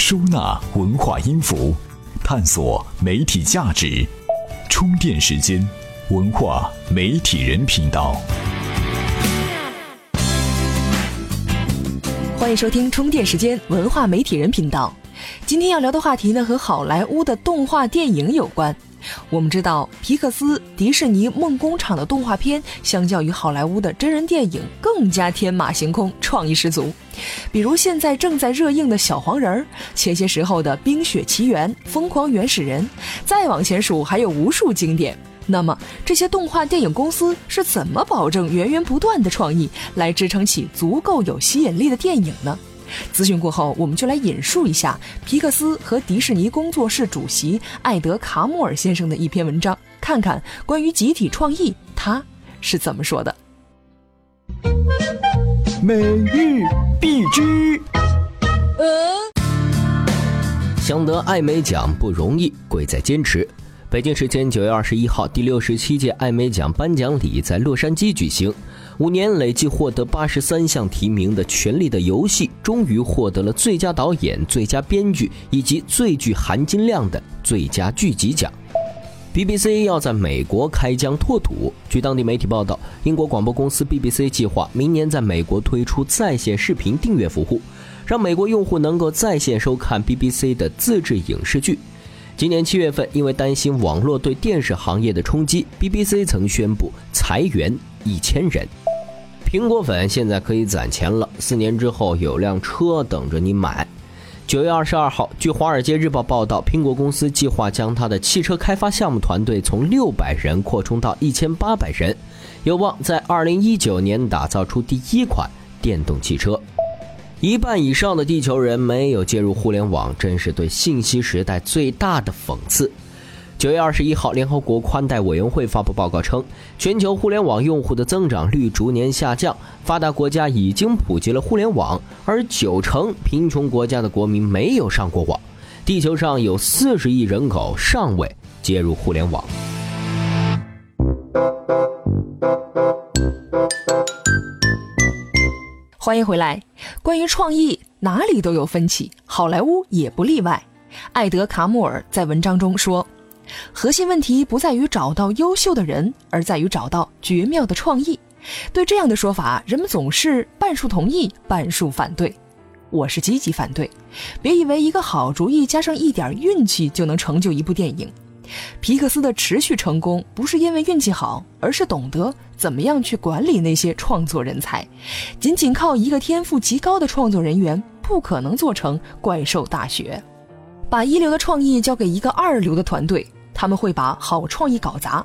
收纳文化音符，探索媒体价值。充电时间，文化媒体人频道。欢迎收听充电时间文化媒体人频道。今天要聊的话题呢，和好莱坞的动画电影有关。我们知道，皮克斯、迪士尼、梦工厂的动画片，相较于好莱坞的真人电影，更加天马行空，创意十足。比如现在正在热映的小黄人儿，前些时候的《冰雪奇缘》《疯狂原始人》，再往前数还有无数经典。那么，这些动画电影公司是怎么保证源源不断的创意，来支撑起足够有吸引力的电影呢？咨询过后，我们就来引述一下皮克斯和迪士尼工作室主席艾德·卡姆尔先生的一篇文章，看看关于集体创意他是怎么说的。每日必知。想得艾美奖不容易，贵在坚持。北京时间九月二十一号，第六十七届艾美奖颁奖礼在洛杉矶举行。五年累计获得八十三项提名的《权力的游戏》终于获得了最佳导演、最佳编剧以及最具含金量的最佳剧集奖。BBC 要在美国开疆拓土。据当地媒体报道，英国广播公司 BBC 计划明年在美国推出在线视频订阅服务，让美国用户能够在线收看 BBC 的自制影视剧。今年七月份，因为担心网络对电视行业的冲击，BBC 曾宣布裁员一千人。苹果粉现在可以攒钱了，四年之后有辆车等着你买。九月二十二号，据《华尔街日报》报道，苹果公司计划将它的汽车开发项目团队从六百人扩充到一千八百人，有望在二零一九年打造出第一款电动汽车。一半以上的地球人没有接入互联网，真是对信息时代最大的讽刺。九月二十一号，联合国宽带委员会发布报告称，全球互联网用户的增长率逐年下降，发达国家已经普及了互联网，而九成贫穷国家的国民没有上过网。地球上有四十亿人口尚未接入互联网。欢迎回来。关于创意，哪里都有分歧，好莱坞也不例外。艾德·卡穆尔在文章中说。核心问题不在于找到优秀的人，而在于找到绝妙的创意。对这样的说法，人们总是半数同意，半数反对。我是积极反对。别以为一个好主意加上一点运气就能成就一部电影。皮克斯的持续成功不是因为运气好，而是懂得怎么样去管理那些创作人才。仅仅靠一个天赋极高的创作人员，不可能做成《怪兽大学》。把一流的创意交给一个二流的团队。他们会把好创意搞砸，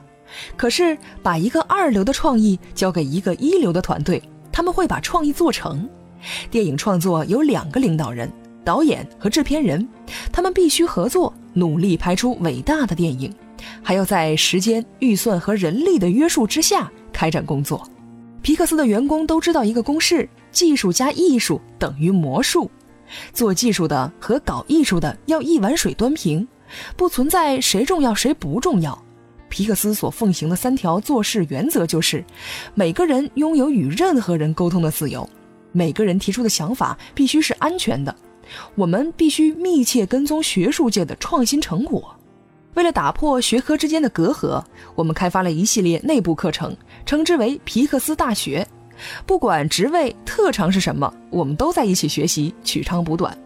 可是把一个二流的创意交给一个一流的团队，他们会把创意做成。电影创作有两个领导人，导演和制片人，他们必须合作，努力拍出伟大的电影，还要在时间、预算和人力的约束之下开展工作。皮克斯的员工都知道一个公式：技术加艺术等于魔术。做技术的和搞艺术的要一碗水端平。不存在谁重要谁不重要。皮克斯所奉行的三条做事原则就是：每个人拥有与任何人沟通的自由；每个人提出的想法必须是安全的；我们必须密切跟踪学术界的创新成果。为了打破学科之间的隔阂，我们开发了一系列内部课程，称之为皮克斯大学。不管职位特长是什么，我们都在一起学习，取长补短。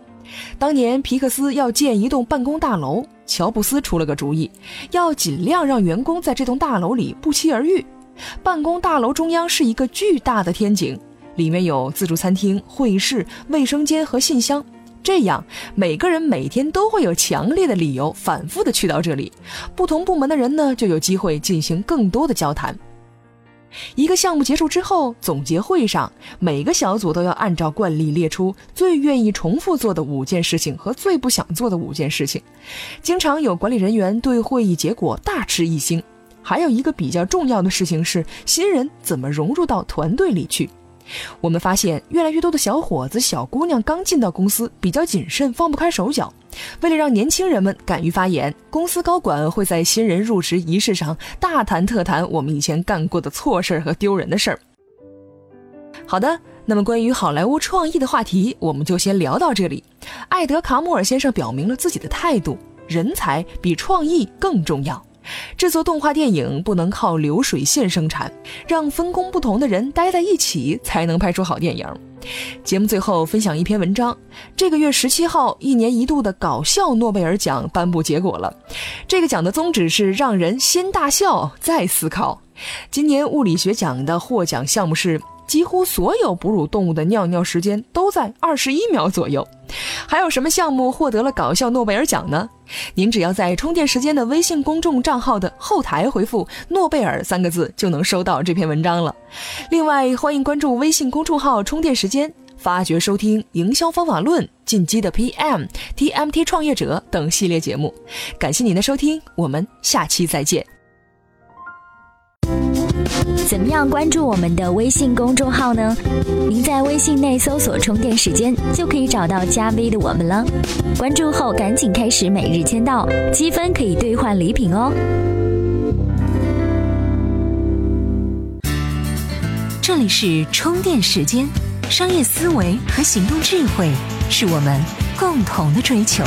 当年皮克斯要建一栋办公大楼，乔布斯出了个主意，要尽量让员工在这栋大楼里不期而遇。办公大楼中央是一个巨大的天井，里面有自助餐厅、会议室、卫生间和信箱，这样每个人每天都会有强烈的理由反复的去到这里。不同部门的人呢，就有机会进行更多的交谈。一个项目结束之后，总结会上，每个小组都要按照惯例列出最愿意重复做的五件事情和最不想做的五件事情。经常有管理人员对会议结果大吃一惊。还有一个比较重要的事情是，新人怎么融入到团队里去。我们发现，越来越多的小伙子、小姑娘刚进到公司，比较谨慎，放不开手脚。为了让年轻人们敢于发言，公司高管会在新人入职仪式上大谈特谈我们以前干过的错事儿和丢人的事儿。好的，那么关于好莱坞创意的话题，我们就先聊到这里。艾德卡姆尔先生表明了自己的态度：人才比创意更重要。制作动画电影不能靠流水线生产，让分工不同的人待在一起才能拍出好电影。节目最后分享一篇文章：这个月十七号，一年一度的搞笑诺贝尔奖颁布结果了。这个奖的宗旨是让人先大笑再思考。今年物理学奖的获奖项目是。几乎所有哺乳动物的尿尿时间都在二十一秒左右。还有什么项目获得了搞笑诺贝尔奖呢？您只要在充电时间的微信公众账号的后台回复“诺贝尔”三个字，就能收到这篇文章了。另外，欢迎关注微信公众号“充电时间”，发掘收听《营销方法论》《进击的 PM》《TMT 创业者》等系列节目。感谢您的收听，我们下期再见。怎么样关注我们的微信公众号呢？您在微信内搜索“充电时间”就可以找到加 V 的我们了。关注后赶紧开始每日签到，积分可以兑换礼品哦。这里是充电时间，商业思维和行动智慧是我们共同的追求。